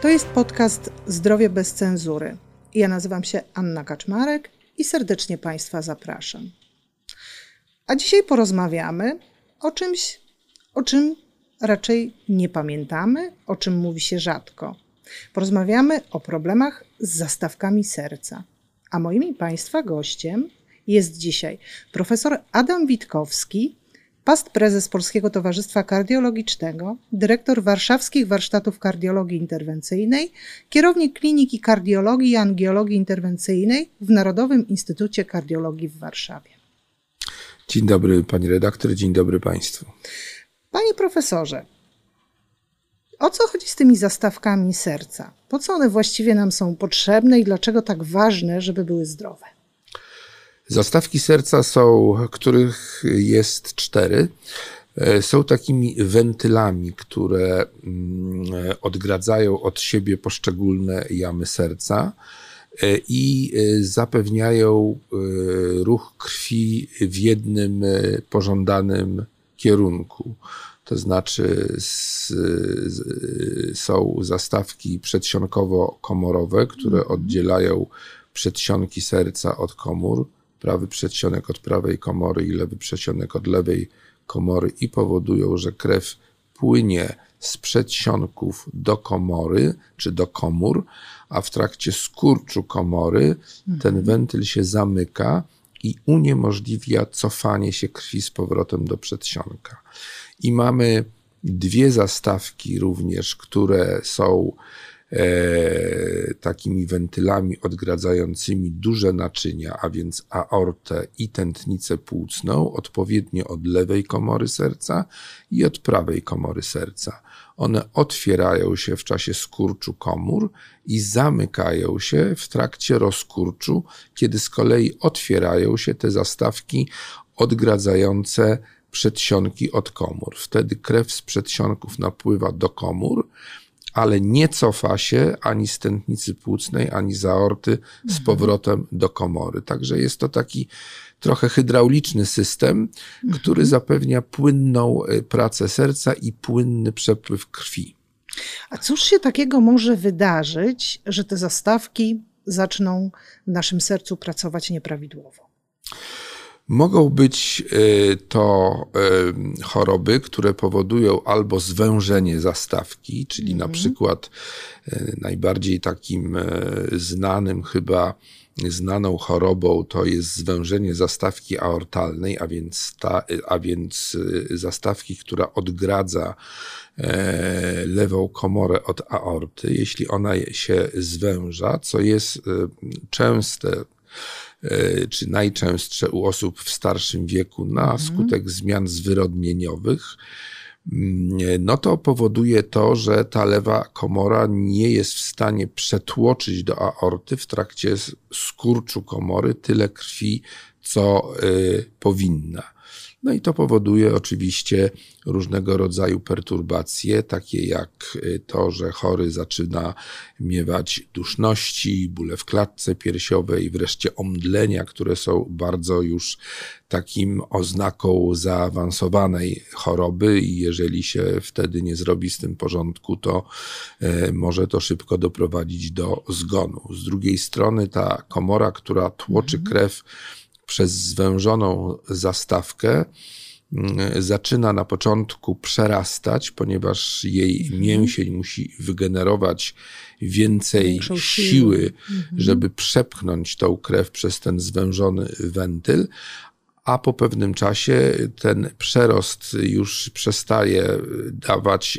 To jest podcast Zdrowie bez cenzury. Ja nazywam się Anna Kaczmarek i serdecznie Państwa zapraszam. A dzisiaj porozmawiamy o czymś, o czym raczej nie pamiętamy, o czym mówi się rzadko. Porozmawiamy o problemach z zastawkami serca. A moim Państwa gościem jest dzisiaj profesor Adam Witkowski, past prezes Polskiego Towarzystwa Kardiologicznego, dyrektor warszawskich warsztatów kardiologii interwencyjnej, kierownik Kliniki Kardiologii i Angiologii Interwencyjnej w Narodowym Instytucie Kardiologii w Warszawie. Dzień dobry pani redaktor, dzień dobry państwu. Panie profesorze, o co chodzi z tymi zastawkami serca? Po co one właściwie nam są potrzebne i dlaczego tak ważne, żeby były zdrowe? Zastawki serca są, których jest cztery. E, są takimi wentylami, które mm, odgradzają od siebie poszczególne jamy serca e, i e, zapewniają ruch krwi w jednym pożądanym kierunku. To znaczy są zastawki przedsionkowo-komorowe, które mhm. oddzielają przedsionki serca od komór prawy przedsionek od prawej komory i lewy przedsionek od lewej komory i powodują, że krew płynie z przedsionków do komory czy do komór, a w trakcie skurczu komory ten mhm. wentyl się zamyka i uniemożliwia cofanie się krwi z powrotem do przedsionka. I mamy dwie zastawki również, które są e, takimi wentylami odgradzającymi duże naczynia, a więc aortę i tętnicę płucną, odpowiednio od lewej komory serca i od prawej komory serca. One otwierają się w czasie skurczu komór i zamykają się w trakcie rozkurczu, kiedy z kolei otwierają się te zastawki odgradzające przedsionki od komór. Wtedy krew z przedsionków napływa do komór, ale nie cofa się ani z tętnicy płucnej, ani z aorty z mhm. powrotem do komory. Także jest to taki trochę hydrauliczny system, który mhm. zapewnia płynną y, pracę serca i płynny przepływ krwi. A cóż się takiego może wydarzyć, że te zastawki zaczną w naszym sercu pracować nieprawidłowo? Mogą być y, to y, choroby, które powodują albo zwężenie zastawki, czyli na mhm. przykład y, najbardziej takim znanym chyba znaną chorobą to jest zwężenie zastawki aortalnej, a więc, ta, a więc zastawki, która odgradza e, lewą komorę od aorty. Jeśli ona się zwęża, co jest częste E, czy najczęstsze u osób w starszym wieku na mhm. skutek zmian zwyrodnieniowych, mm, no to powoduje to, że ta lewa komora nie jest w stanie przetłoczyć do aorty w trakcie skurczu komory tyle krwi, co y, powinna. No i to powoduje oczywiście różnego rodzaju perturbacje, takie jak y, to, że chory zaczyna miewać duszności, bóle w klatce piersiowej, wreszcie omdlenia, które są bardzo już takim oznaką zaawansowanej choroby i jeżeli się wtedy nie zrobi z tym porządku, to y, może to szybko doprowadzić do zgonu. Z drugiej strony ta komora, która tłoczy mhm. krew, przez zwężoną zastawkę mm, zaczyna na początku przerastać, ponieważ jej mhm. mięsień musi wygenerować więcej siły, mhm. żeby przepchnąć tą krew przez ten zwężony wentyl, a po pewnym czasie ten przerost już przestaje dawać,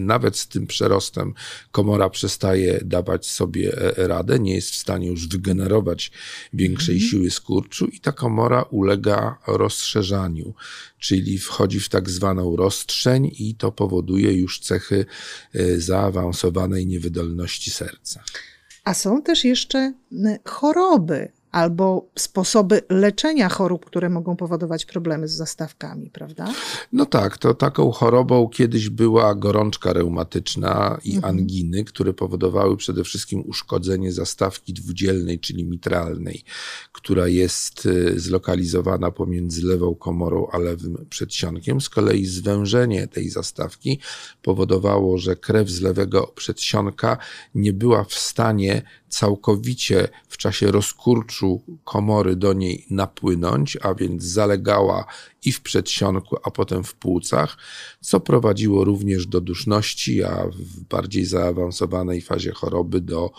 nawet z tym przerostem komora przestaje dawać sobie radę, nie jest w stanie już wygenerować większej mhm. siły skurczu i ta komora ulega rozszerzaniu, czyli wchodzi w tak zwaną roztrzeń i to powoduje już cechy e, zaawansowanej niewydolności serca. A są też jeszcze choroby albo sposoby leczenia chorób, które mogą powodować problemy z zastawkami, prawda? No tak, to taką chorobą kiedyś była gorączka reumatyczna i Mhm. anginy, które powodowały przede wszystkim uszkodzenie zastawki dwudzielnej, czyli mitralnej, która jest y, zlokalizowana pomiędzy lewą komorą a lewym przedsionkiem. Z kolei zwężenie tej zastawki powodowało, że krew z lewego przedsionka nie była w stanie całkowicie w czasie rozkurczu komory do niej napłynąć, a więc zalegała i w przedsionku, a potem w płucach, co prowadziło również do duszności, a w bardziej zaawansowanej fazie choroby do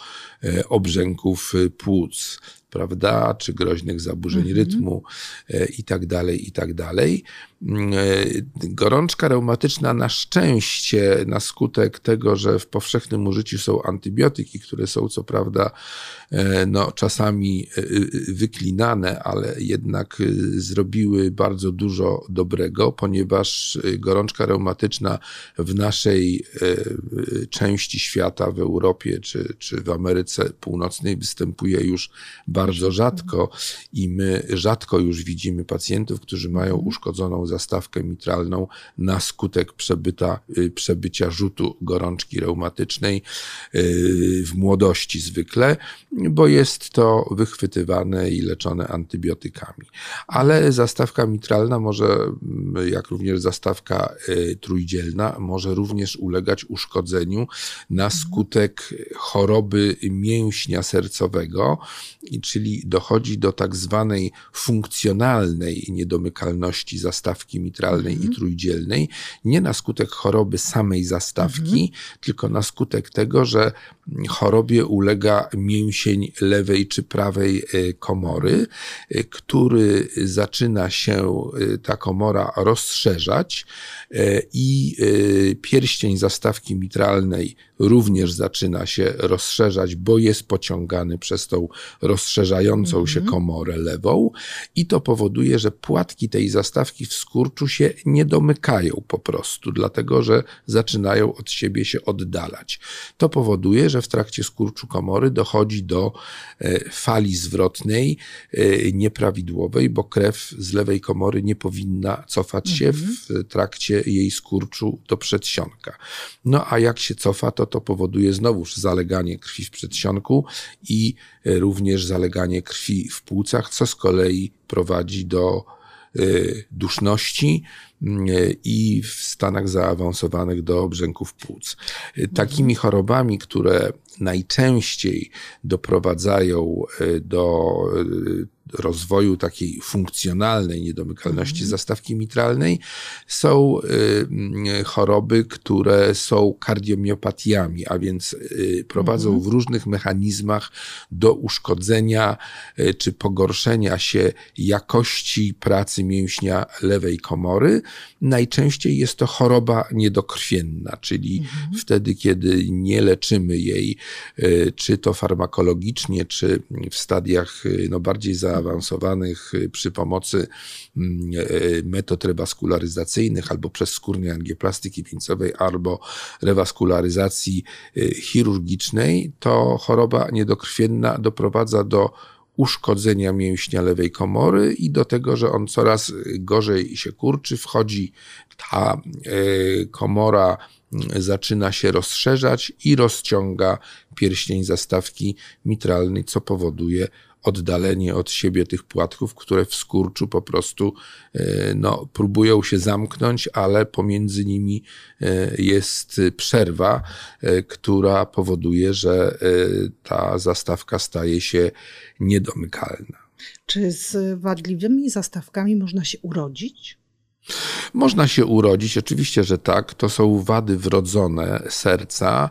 e, obrzęków e, płuc prawda, czy groźnych zaburzeń rytmu e, i tak dalej, i tak dalej. Mm, Gorączka reumatyczna na szczęście, na skutek tego, że w powszechnym użyciu są antybiotyki, które są co prawda e, no, czasami e, e, wyklinane, ale jednak e, zrobiły bardzo dużo dobrego, ponieważ e, gorączka reumatyczna w naszej e, e, części świata, w Europie czy, czy w Ameryce Północnej występuje już bardzo rzadko i my rzadko już widzimy pacjentów, którzy mają uszkodzoną zastawkę mitralną na skutek przebyta, y, przebycia rzutu gorączki reumatycznej y, w młodości zwykle, bo jest to wychwytywane i leczone antybiotykami. Ale zastawka mitralna może, jak również zastawka y, trójdzielna, może również ulegać uszkodzeniu na skutek choroby mięśnia sercowego, czyli dochodzi do tak zwanej funkcjonalnej niedomykalności zastawki mitralnej i trójdzielnej, nie na skutek choroby samej zastawki, tylko na skutek tego, że chorobie ulega mięsień lewej czy prawej e, komory, e, który zaczyna się e, ta komora rozszerzać i pierścień zastawki mitralnej również zaczyna się rozszerzać, bo jest pociągany przez tą rozszerzającą się komorę lewą i to powoduje, że płatki tej zastawki w skurczu się nie domykają po prostu, dlatego że zaczynają od siebie się oddalać. To powoduje, że w trakcie skurczu komory dochodzi do e, fali zwrotnej e, nieprawidłowej, bo krew z lewej komory nie powinna cofać się w trakcie jej skurczu do przedsionka. No a jak się cofa, to to powoduje znowuż zaleganie krwi w przedsionku i e, również zaleganie krwi w płucach, co z kolei prowadzi do duszności mm, e, i w stanach zaawansowanych do obrzęków płuc. E, Takimi chorobami, które najczęściej doprowadzają do rozwoju takiej funkcjonalnej niedomykalności zastawki mitralnej są y, mm, choroby, które są kardiomiopatiami, a więc y, prowadzą w różnych mechanizmach do uszkodzenia y, czy pogorszenia się jakości pracy mięśnia lewej komory. Najczęściej jest to choroba niedokrwienna, czyli wtedy, kiedy nie leczymy jej, y, czy to farmakologicznie, czy w stadiach y, no, bardziej zaawansowanych y, przy pomocy mm, y, metod rewaskularyzacyjnych albo przez skórnej angioplastyki wieńcowej, albo rewaskularyzacji y, chirurgicznej, to choroba niedokrwienna doprowadza do uszkodzenia mięśnia lewej komory i do tego, że on coraz gorzej się kurczy, wchodzi ta y, komora y, zaczyna się rozszerzać i rozciąga pierścień zastawki mitralnej, co powoduje oddalenie od siebie tych płatków, które w skurczu po prostu e, no, próbują się zamknąć, ale pomiędzy nimi e, jest przerwa, e, która powoduje, że ta zastawka staje się niedomykalna. Czy z wadliwymi zastawkami można się urodzić? Można się urodzić, oczywiście, że tak. To są wady wrodzone serca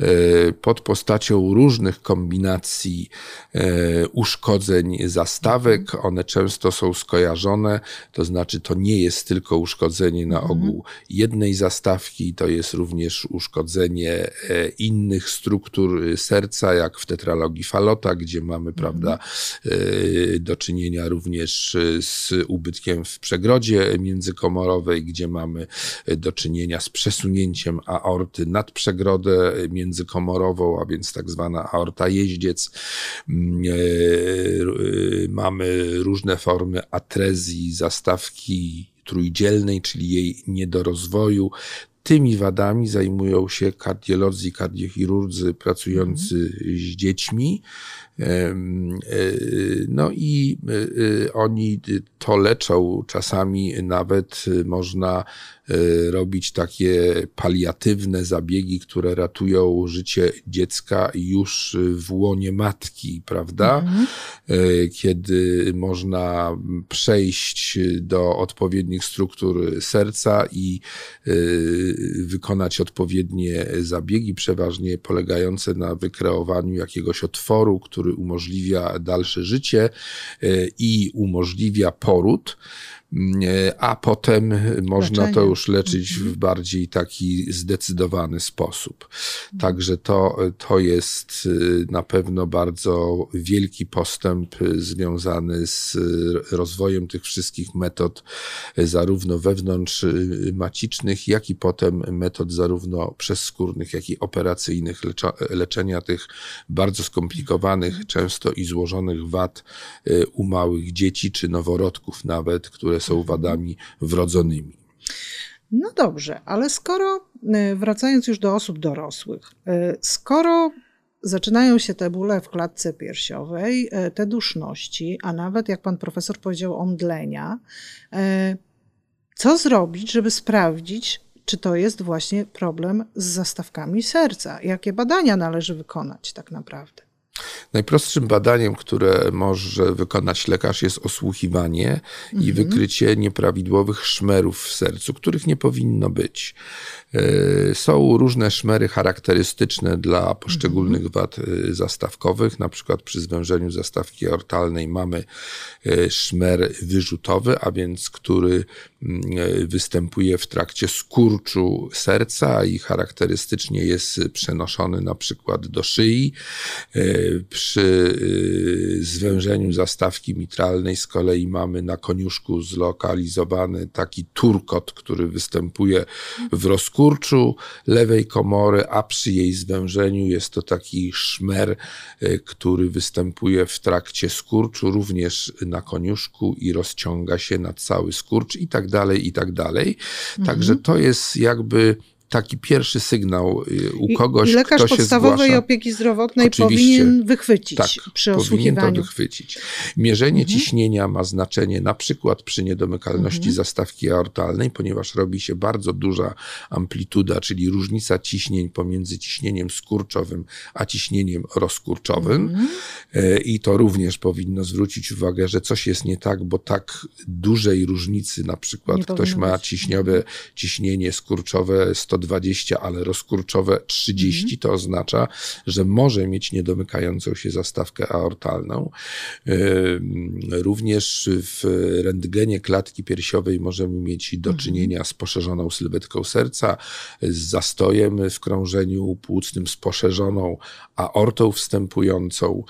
e, pod postacią różnych kombinacji e, uszkodzeń zastawek. One często są skojarzone, to znaczy to nie jest tylko uszkodzenie na ogół jednej zastawki, to jest również uszkodzenie e, innych struktur serca, jak w tetralogii Falota, gdzie mamy, prawda, e, do czynienia również z ubytkiem w przegrodzie między międzykomorowej, gdzie mamy do czynienia z przesunięciem aorty nad przegrodę międzykomorową, a więc tak zwana aorta jeździec. Mm, mamy różne formy atrezji, zastawki trójdzielnej, czyli jej niedorozwoju. Tymi wadami zajmują się kardiolodzy i kardiochirurdzy pracujący mm. z dziećmi. E, no i e, e, oni to leczą. Czasami nawet można robić takie paliatywne zabiegi, które ratują życie dziecka już w łonie matki, prawda? Mhm. Kiedy można przejść do odpowiednich struktur serca i wykonać odpowiednie zabiegi, przeważnie polegające na wykreowaniu jakiegoś otworu, który umożliwia dalsze życie i umożliwia poród. E, a potem można Leczenie. to już leczyć w mhm. bardziej taki zdecydowany sposób. Także to, to jest e, na pewno bardzo wielki postęp związany z rozwojem tych wszystkich metod, zarówno wewnątrz macicznych, jak i potem metod zarówno przezskórnych, jak i operacyjnych leczenia tych bardzo skomplikowanych, mhm. często i złożonych wad u małych dzieci czy noworodków nawet, które są mhm. wadami wrodzonymi. No dobrze, ale skoro, y, wracając już do osób dorosłych, y, skoro zaczynają się te bóle w klatce piersiowej, y, te duszności, a nawet, jak pan profesor powiedział, omdlenia, co zrobić, żeby sprawdzić, czy to jest właśnie problem z zastawkami serca? Jakie badania należy wykonać tak naprawdę? Najprostszym badaniem, które może wykonać lekarz, jest osłuchiwanie mhm. i wykrycie nieprawidłowych szmerów w sercu, których nie powinno być. E, są różne szmery charakterystyczne dla poszczególnych mhm. wad e, zastawkowych. Na przykład przy zwężeniu zastawki aortalnej mamy e, szmer wyrzutowy, a więc który występuje w trakcie skurczu serca i charakterystycznie jest przenoszony na przykład do szyi. Przy zwężeniu zastawki mitralnej z kolei mamy na koniuszku zlokalizowany taki turkot, który występuje w rozkurczu lewej komory, a przy jej zwężeniu jest to taki szmer, e, który występuje w trakcie skurczu, również na koniuszku i rozciąga się na cały skurcz i tak dalej, i tak dalej. Także mhm. to jest jakby taki pierwszy sygnał y, u kogoś, I, lekarz kto się podstawowej zgłasza. opieki zdrowotnej powinien wychwycić tak, przy osłuchiwaniu. Powinien to wychwycić. Mierzenie mhm. ciśnienia ma znaczenie na przykład przy niedomykalności mhm. zastawki aortalnej, ponieważ robi się bardzo duża amplituda, czyli różnica ciśnień pomiędzy ciśnieniem skurczowym a ciśnieniem rozkurczowym. Mhm. E, I to również powinno zwrócić uwagę, że coś jest nie tak, bo tak dużej różnicy, na przykład nie ktoś ma ciśniowe, ciśnienie skurczowe 100 120, ale rozkurczowe 30, mhm. to oznacza, że może mieć niedomykającą się zastawkę aortalną. Również w rentgenie klatki piersiowej możemy mieć do mhm. czynienia z poszerzoną sylwetką serca, z zastojem w krążeniu płucnym, z poszerzoną aortą wstępującą.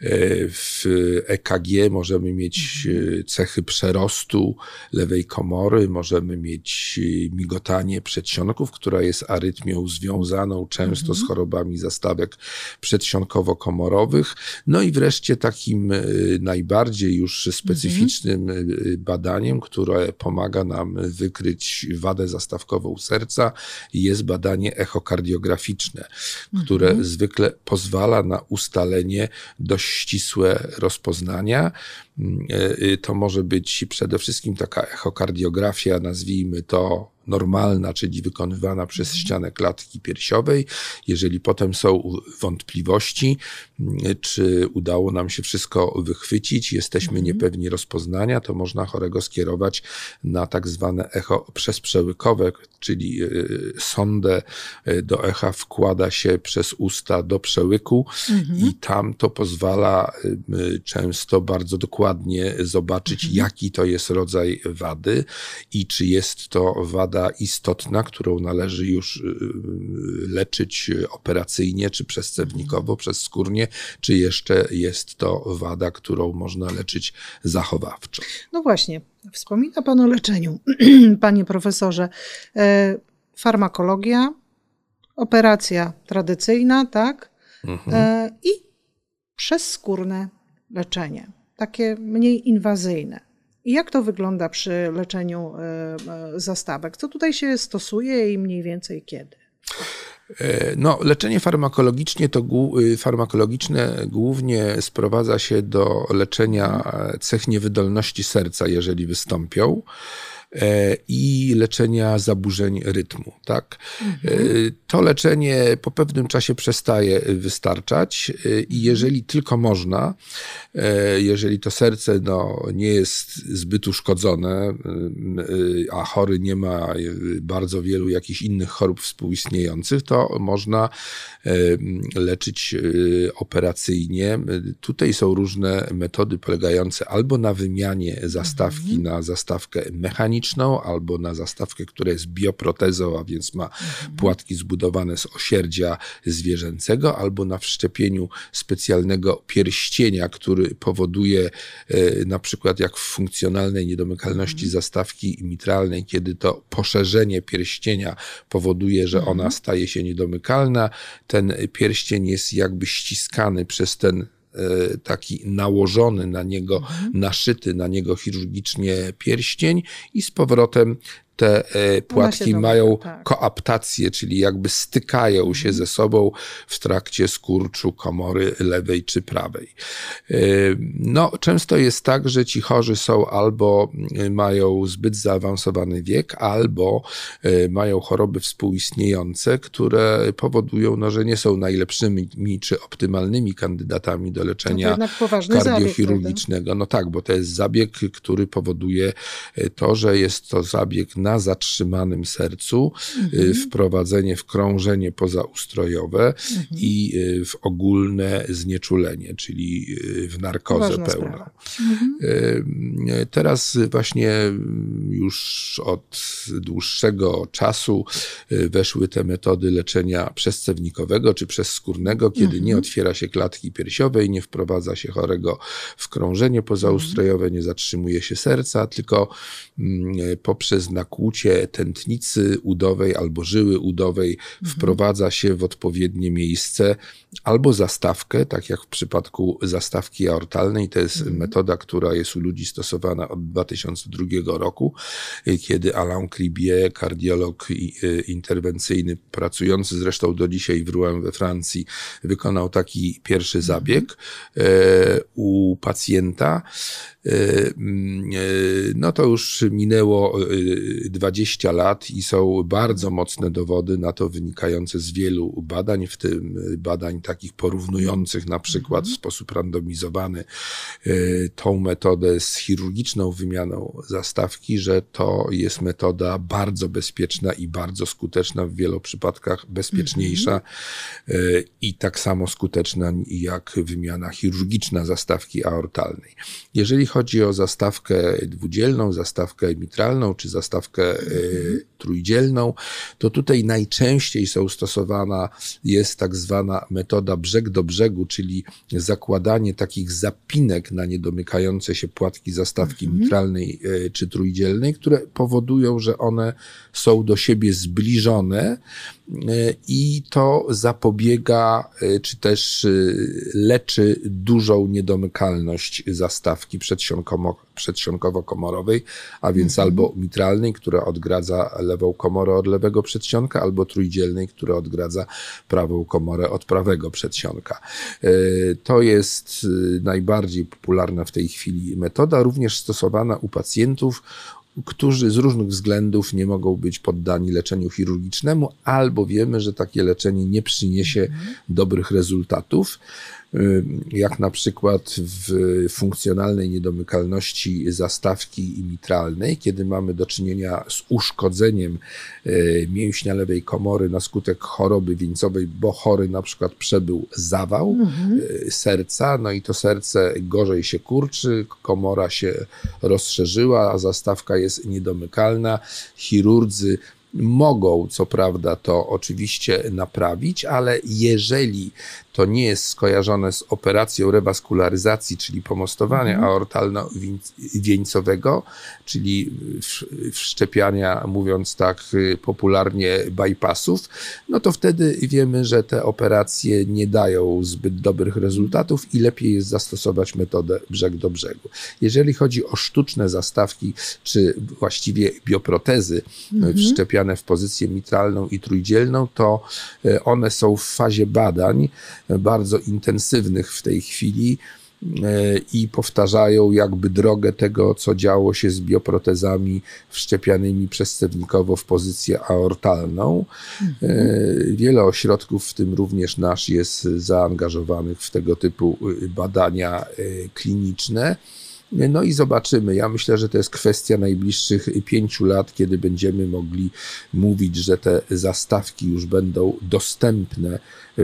E, w EKG możemy mieć mhm. cechy przerostu lewej komory, możemy mieć migotanie przedsionków, które która jest arytmią związaną często z mhm. chorobami zastawek przedsionkowo-komorowych. No i wreszcie takim y, najbardziej już specyficznym y, badaniem, które pomaga nam wykryć wadę zastawkową serca, jest badanie echokardiograficzne, które mhm. zwykle pozwala na ustalenie dość ścisłe rozpoznania. Y, to może być przede wszystkim taka echokardiografia, nazwijmy to normalna, czyli wykonywana przez ścianę klatki piersiowej. Jeżeli potem są wątpliwości, czy udało nam się wszystko wychwycić, jesteśmy mhm. niepewni rozpoznania, to można chorego skierować na tak zwane echo przezprzełykowe, czyli y, sondę y, do echa wkłada się przez usta do przełyku mhm. i tam to pozwala y, często bardzo dokładnie zobaczyć, mhm. jaki to jest rodzaj wady i czy jest to wada istotna, którą należy już leczyć operacyjnie, czy przezcewnikowo, przez skórnie, czy jeszcze jest to wada, którą można leczyć zachowawczo. No właśnie, Wspomina Pan o leczeniu, Panie Profesorze. E, farmakologia, operacja tradycyjna, tak? Mhm. E, I przezskórne leczenie, takie mniej inwazyjne. I jak to wygląda przy leczeniu e, zastawek? Co tutaj się stosuje i mniej więcej kiedy? No, leczenie farmakologicznie to y, farmakologiczne głównie sprowadza się do leczenia cech niewydolności serca, jeżeli wystąpią. E, i leczenia zaburzeń rytmu. Tak? Mhm. E, to leczenie po pewnym czasie przestaje wystarczać e, i jeżeli tylko można, jeżeli to serce no, nie jest zbyt uszkodzone, a chory nie ma bardzo wielu jakichś innych chorób współistniejących, to można leczyć operacyjnie. Tutaj są różne metody polegające albo na wymianie zastawki mhm. na zastawkę mechaniczną, mechaniczną albo na zastawkę, która jest bioprotezą, a więc ma mhm. płatki zbudowane z osierdzia zwierzęcego, albo na wszczepieniu specjalnego pierścienia, który powoduje e, na przykład jak w funkcjonalnej niedomykalności mhm. zastawki mitralnej, kiedy to poszerzenie pierścienia powoduje, że ona mhm. staje się niedomykalna, ten pierścień jest jakby ściskany przez ten taki nałożony na niego, mhm. naszyty na niego chirurgicznie pierścień i z powrotem te e, płatki mają tak. koaptację, czyli jakby stykają się mhm. ze sobą w trakcie skurczu komory lewej czy prawej. E, no, często jest tak, że ci chorzy są albo e, mają zbyt zaawansowany wiek, albo mają choroby współistniejące, które powodują, no, że nie są najlepszymi czy optymalnymi kandydatami do leczenia no kardiochirurgicznego. Zabieg, no tak, bo to jest zabieg, który powoduje to, że jest to zabieg na na zatrzymanym sercu, mhm. wprowadzenie w krążenie pozaustrojowe mhm. i y, w ogólne znieczulenie, czyli y, w narkozę Ważna pełną. Mhm. Teraz właśnie już od dłuższego czasu weszły te metody leczenia przezcewnikowego czy przezskórnego, kiedy nie otwiera się klatki piersiowej, nie wprowadza się chorego w krążenie pozaustrojowe, nie zatrzymuje się serca, tylko mm, poprzez nakłucie kłucie tętnicy udowej albo żyły udowej mhm. wprowadza się w odpowiednie miejsce albo zastawkę, tak jak w przypadku zastawki aortalnej. To jest mhm. metoda, która jest u ludzi stosowana od 2002 roku, kiedy Alain Cribier, kardiolog y, interwencyjny, pracujący zresztą do dzisiaj w Rouen we Francji, wykonał taki pierwszy mhm. zabieg e, u pacjenta. Mm, no to już minęło 20 lat i są bardzo mocne dowody na to wynikające z wielu badań, w tym badań takich porównujących na przykład w sposób randomizowany e, tą metodę z chirurgiczną wymianą zastawki, że to jest metoda bardzo bezpieczna i bardzo skuteczna, w wielu przypadkach bezpieczniejsza i tak samo skuteczna jak wymiana chirurgiczna zastawki aortalnej. Jeżeli chodzi o zastawkę dwudzielną, zastawkę mitralną czy zastawkę e, trójdzielną, to tutaj najczęściej są stosowana jest tak zwana metoda brzeg do brzegu, czyli zakładanie takich zapinek na niedomykające się płatki zastawki mhm. mitralnej e, czy trójdzielnej, które powodują, że one są do siebie zbliżone E, i to zapobiega, czy też leczy dużą niedomykalność zastawki przedsionkowo-komorowej, a więc mhm. albo mitralnej, która odgradza lewą komorę od lewego przedsionka, albo trójdzielnej, która odgradza prawą komorę od prawego przedsionka. To jest najbardziej popularna w tej chwili metoda, również stosowana u pacjentów którzy z różnych względów nie mogą być poddani leczeniu chirurgicznemu, albo wiemy, że takie leczenie nie przyniesie dobrych rezultatów. Y, jak na przykład w funkcjonalnej niedomykalności zastawki mitralnej, kiedy mamy do czynienia z uszkodzeniem y, mięśnia lewej komory na skutek choroby wieńcowej, bo chory na przykład przebył zawał mhm. Y, serca, no i to serce gorzej się kurczy, komora się rozszerzyła, a zastawka jest niedomykalna. Chirurdzy mogą co prawda to oczywiście naprawić, ale jeżeli to nie jest skojarzone z operacją rewaskularyzacji, czyli pomostowania Mhm. aortalno-wieńcowego, czyli wszczepiania, mówiąc tak y, popularnie, bypassów, no to wtedy wiemy, że te operacje nie dają zbyt dobrych rezultatów i lepiej jest zastosować metodę brzeg do brzegu. Jeżeli chodzi o sztuczne zastawki, czy właściwie bioprotezy Mhm. wszczepiane w pozycję mitralną i trójdzielną, to y, one są w fazie badań bardzo intensywnych w tej chwili y, i powtarzają jakby drogę tego, co działo się z bioprotezami wszczepianymi przescewnikowo w pozycję aortalną. Y, Wiele ośrodków, w tym również nasz, jest zaangażowanych w tego typu y, badania kliniczne. No i zobaczymy. Ja myślę, że to jest kwestia najbliższych pięciu lat, kiedy będziemy mogli mówić, że te zastawki już będą dostępne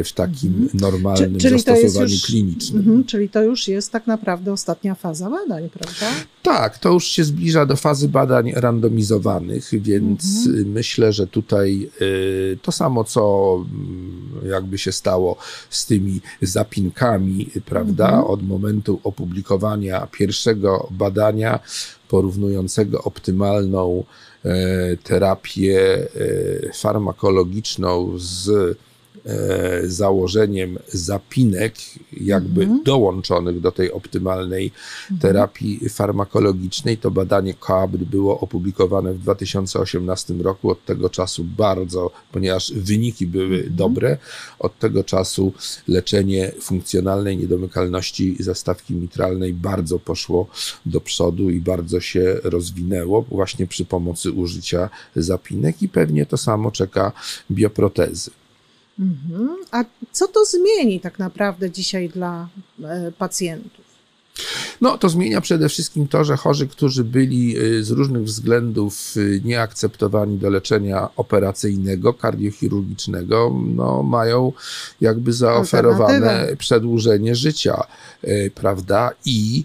w takim normalnym Czy- czyli zastosowaniu już- klinicznym. Mhm, czyli to już jest tak naprawdę ostatnia faza badań, prawda? Tak, to już się zbliża do fazy badań randomizowanych, więc Mhm. myślę, że tutaj y, to samo, co mm, jakby się stało z tymi zapinkami, prawda, Mhm. od momentu opublikowania pierwszego badania porównującego optymalną e, terapię e, farmakologiczną z założeniem zapinek, jakby Mhm. dołączonych do tej optymalnej terapii farmakologicznej. To badanie COABD było opublikowane w 2018 roku. Od tego czasu bardzo, ponieważ wyniki były Mhm. dobre, od tego czasu leczenie funkcjonalnej niedomykalności zastawki mitralnej bardzo poszło do przodu i bardzo się rozwinęło właśnie przy pomocy użycia zapinek i pewnie to samo czeka bioprotezy. Mhm. A co to zmieni tak naprawdę dzisiaj dla e, pacjentów? No, to zmienia przede wszystkim to, że chorzy, którzy byli y, z różnych względów y, nieakceptowani do leczenia operacyjnego, kardiochirurgicznego, no, mają jakby zaoferowane przedłużenie życia, prawda? I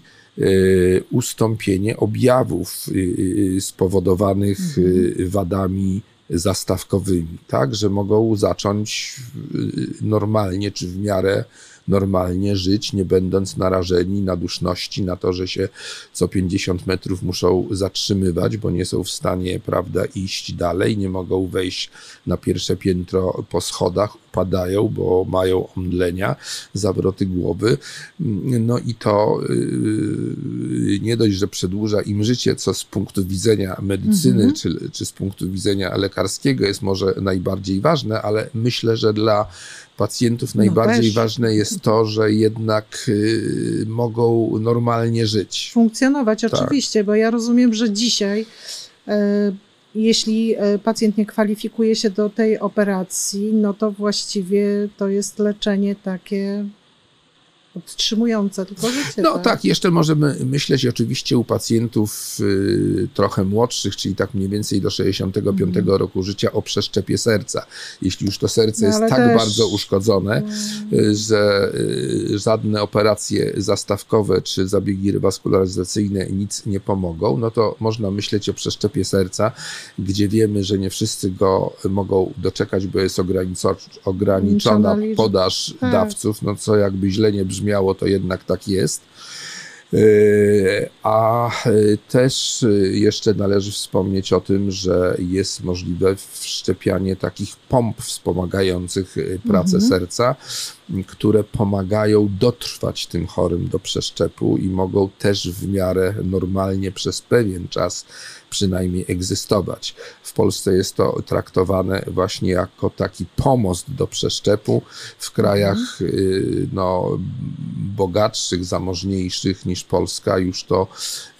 ustąpienie objawów spowodowanych y, wadami zastawkowymi, tak, że mogą zacząć y, normalnie czy w miarę normalnie żyć, nie będąc narażeni na duszności, na to, że się co 50 metrów muszą zatrzymywać, bo nie są w stanie, prawda, iść dalej, nie mogą wejść na pierwsze piętro po schodach, upadają, bo mają omdlenia, zawroty głowy. No i to yy, nie dość, że przedłuża im życie, co z punktu widzenia medycyny Mhm. czy, czy z punktu widzenia lekarskiego jest może najbardziej ważne, ale myślę, że dla pacjentów No najbardziej też. ważne jest to, że jednak yy, mogą normalnie żyć. Funkcjonować Tak. oczywiście, bo ja rozumiem, że dzisiaj, e, jeśli e, pacjent nie kwalifikuje się do tej operacji, no to właściwie to jest leczenie takie podtrzymujące tylko życie. No tak, jeszcze możemy myśleć oczywiście u pacjentów y, trochę młodszych, czyli tak mniej więcej do 65 Mhm. roku życia o przeszczepie serca. Jeśli już to serce No, jest tak też- bardzo uszkodzone, y, że y, żadne operacje zastawkowe czy zabiegi rewaskularyzacyjne nic nie pomogą, no to można myśleć o przeszczepie serca, gdzie wiemy, że nie wszyscy go mogą doczekać, bo jest ograniczona podaż Tak. dawców, no co jakby źle nie brzmiało, to jednak tak jest. Yy, A yy, też yy, jeszcze należy wspomnieć o tym, że jest możliwe wszczepianie takich pomp wspomagających pracę Mhm. serca, które pomagają dotrwać tym chorym do przeszczepu i mogą też w miarę normalnie przez pewien czas przynajmniej egzystować. W Polsce jest to traktowane właśnie jako taki pomost do przeszczepu w krajach y, no, bogatszych, zamożniejszych niż Polska. Już to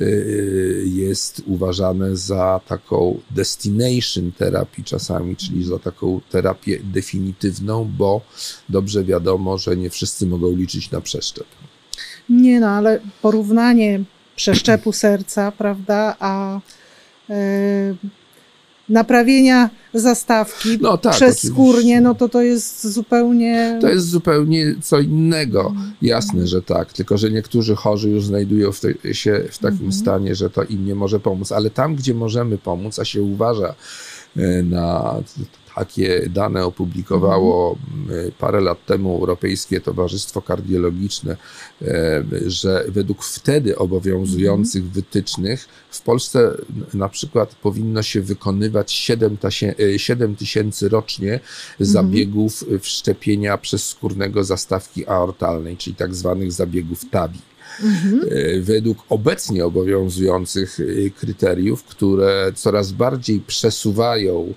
y, jest uważane za taką destination terapii czasami, czyli za taką terapię definitywną, bo dobrze wiadomo, że nie wszyscy mogą liczyć na przeszczep. Nie no, ale porównanie przeszczepu serca, prawda, a e, naprawienia zastawki No tak, przez oczywiście. skórnie, no to to jest zupełnie... To jest zupełnie co innego. Jasne, że tak. Tylko, że niektórzy chorzy już znajdują w te, się w takim Mhm. stanie, że to im nie może pomóc. Ale tam, gdzie możemy pomóc, a się uważa, na takie dane opublikowało parę lat temu Europejskie Towarzystwo Kardiologiczne, że według wtedy obowiązujących wytycznych w Polsce na przykład powinno się wykonywać 7, tysięcy rocznie zabiegów wszczepienia przezskórnego zastawki aortalnej, czyli tak zwanych zabiegów TAVI. Mhm. Według obecnie obowiązujących kryteriów, które coraz bardziej przesuwają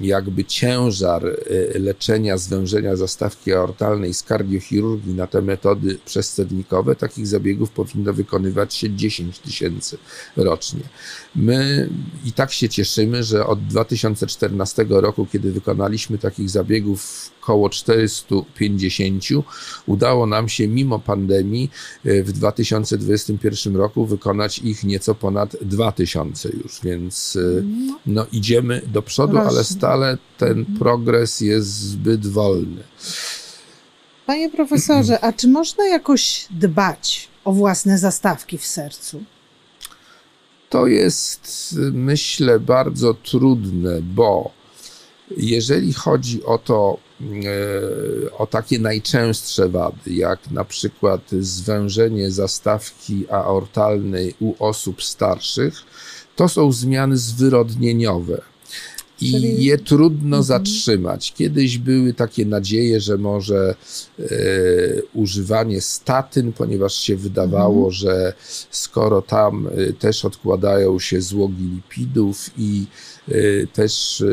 jakby ciężar y, leczenia zwężenia zastawki aortalnej z kardiochirurgii na te metody przescewnikowe, takich zabiegów powinno wykonywać się 10 tysięcy rocznie. My i tak się cieszymy, że od 2014 roku, kiedy wykonaliśmy takich zabiegów około 450, udało nam się mimo pandemii e, w 2021 roku wykonać ich nieco ponad 2000 już, więc e, no, idziemy do przodu, ale stale ten mhm. progres jest zbyt wolny. Panie profesorze, a czy można jakoś dbać o własne zastawki w sercu? To jest, myślę, bardzo trudne, bo jeżeli chodzi o to, e, o takie najczęstsze wady, jak na przykład zwężenie zastawki aortalnej u osób starszych, to są zmiany zwyrodnieniowe i Czyli... je trudno mhm. zatrzymać. Kiedyś były takie nadzieje, że może e, używanie statyn, ponieważ się wydawało, mhm. że skoro tam e, też odkładają się złogi lipidów i też e,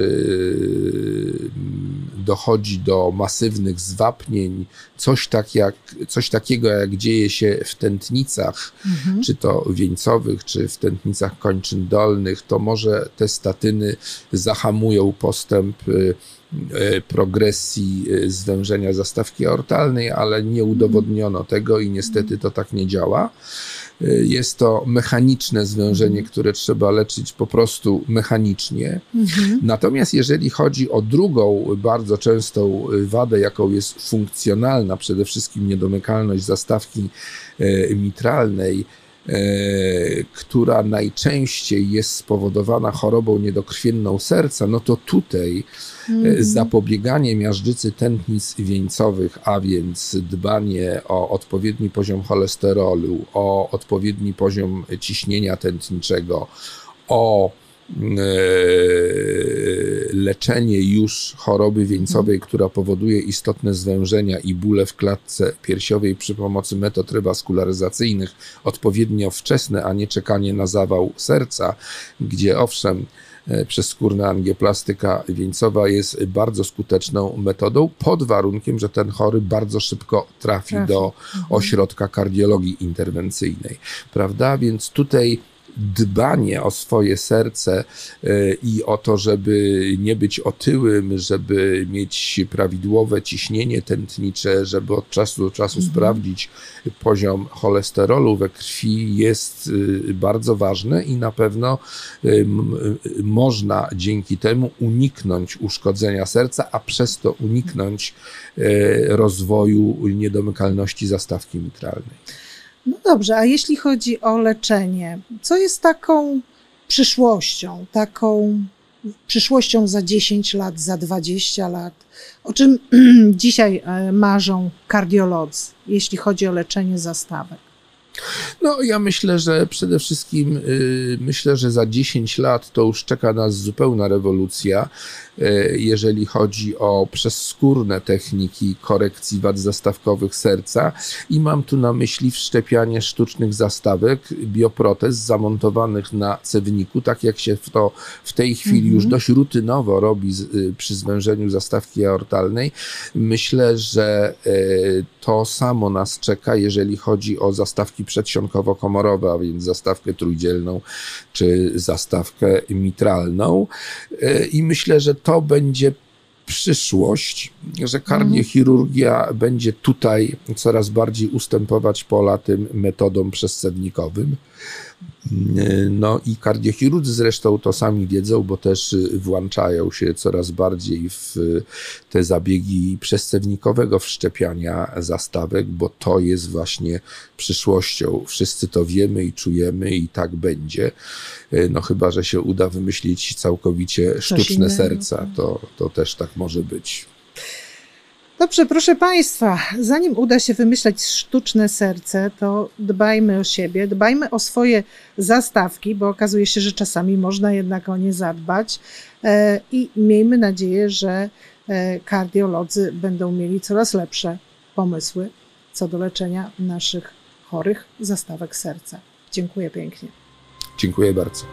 dochodzi do masywnych zwapnień, coś, tak jak, coś takiego jak dzieje się w tętnicach, mhm. czy to wieńcowych, czy w tętnicach kończyn dolnych, to może te statyny zahamują postęp y, y, progresji y, zwężenia zastawki aortalnej, ale nie udowodniono tego i niestety to tak nie działa. Jest to mechaniczne zwężenie, mhm. które trzeba leczyć po prostu mechanicznie. Mhm. Natomiast jeżeli chodzi o drugą bardzo częstą wadę, jaką jest funkcjonalna, przede wszystkim niedomykalność zastawki e, mitralnej, która najczęściej jest spowodowana chorobą niedokrwienną serca, no to tutaj mm. zapobieganie miażdżycy tętnic wieńcowych, a więc dbanie o odpowiedni poziom cholesterolu, o odpowiedni poziom ciśnienia tętniczego, o e, leczenie już choroby wieńcowej, która powoduje istotne zwężenia i bóle w klatce piersiowej przy pomocy metod rewaskularyzacyjnych, odpowiednio wczesne, a nie czekanie na zawał serca, gdzie owszem, E, przezskórna angioplastyka wieńcowa jest bardzo skuteczną metodą, pod warunkiem, że ten chory bardzo szybko trafi, trafi. do mhm. ośrodka kardiologii interwencyjnej. Prawda? Więc tutaj dbanie o swoje serce e, i o to, żeby nie być otyłym, żeby mieć prawidłowe ciśnienie tętnicze, żeby od czasu do czasu mhm. sprawdzić poziom cholesterolu we krwi jest y, bardzo ważne i na pewno y, można dzięki temu uniknąć uszkodzenia serca, a przez to uniknąć rozwoju niedomykalności zastawki mitralnej. No dobrze, a jeśli chodzi o leczenie, co jest taką przyszłością, taką przyszłością za 10 lat, za 20 lat? O czym dzisiaj e, marzą kardiolodzy, jeśli chodzi o leczenie zastawek? No, ja myślę, że przede wszystkim y, myślę, że za 10 lat to już czeka nas zupełna rewolucja, jeżeli chodzi o przezskórne techniki korekcji wad zastawkowych serca i mam tu na myśli wszczepianie sztucznych zastawek, bioprotez zamontowanych na cewniku, tak jak się to w tej chwili mhm. już dość rutynowo robi y, przy zwężeniu zastawki aortalnej. Myślę, że to samo nas czeka, jeżeli chodzi o zastawki przedsionkowo-komorowe, a więc zastawkę trójdzielną czy zastawkę mitralną. E, I myślę, że to będzie przyszłość, że kardiochirurgia mhm. będzie tutaj coraz bardziej ustępować pola tym metodom przescednikowym. No i kardiochirurdzy zresztą to sami wiedzą, bo też włączają się coraz bardziej w te zabiegi przescewnikowego wszczepiania zastawek, bo to jest właśnie przyszłością. Wszyscy to wiemy i czujemy i tak będzie. No chyba, że się uda wymyślić całkowicie sztuczne serca, to, to też tak może być. Dobrze, proszę Państwa, zanim uda się wymyślać sztuczne serce, to dbajmy o siebie, dbajmy o swoje zastawki, bo okazuje się, że czasami można jednak o nie zadbać e, i miejmy nadzieję, że e, kardiolodzy będą mieli coraz lepsze pomysły co do leczenia naszych chorych zastawek serca. Dziękuję pięknie. Dziękuję bardzo.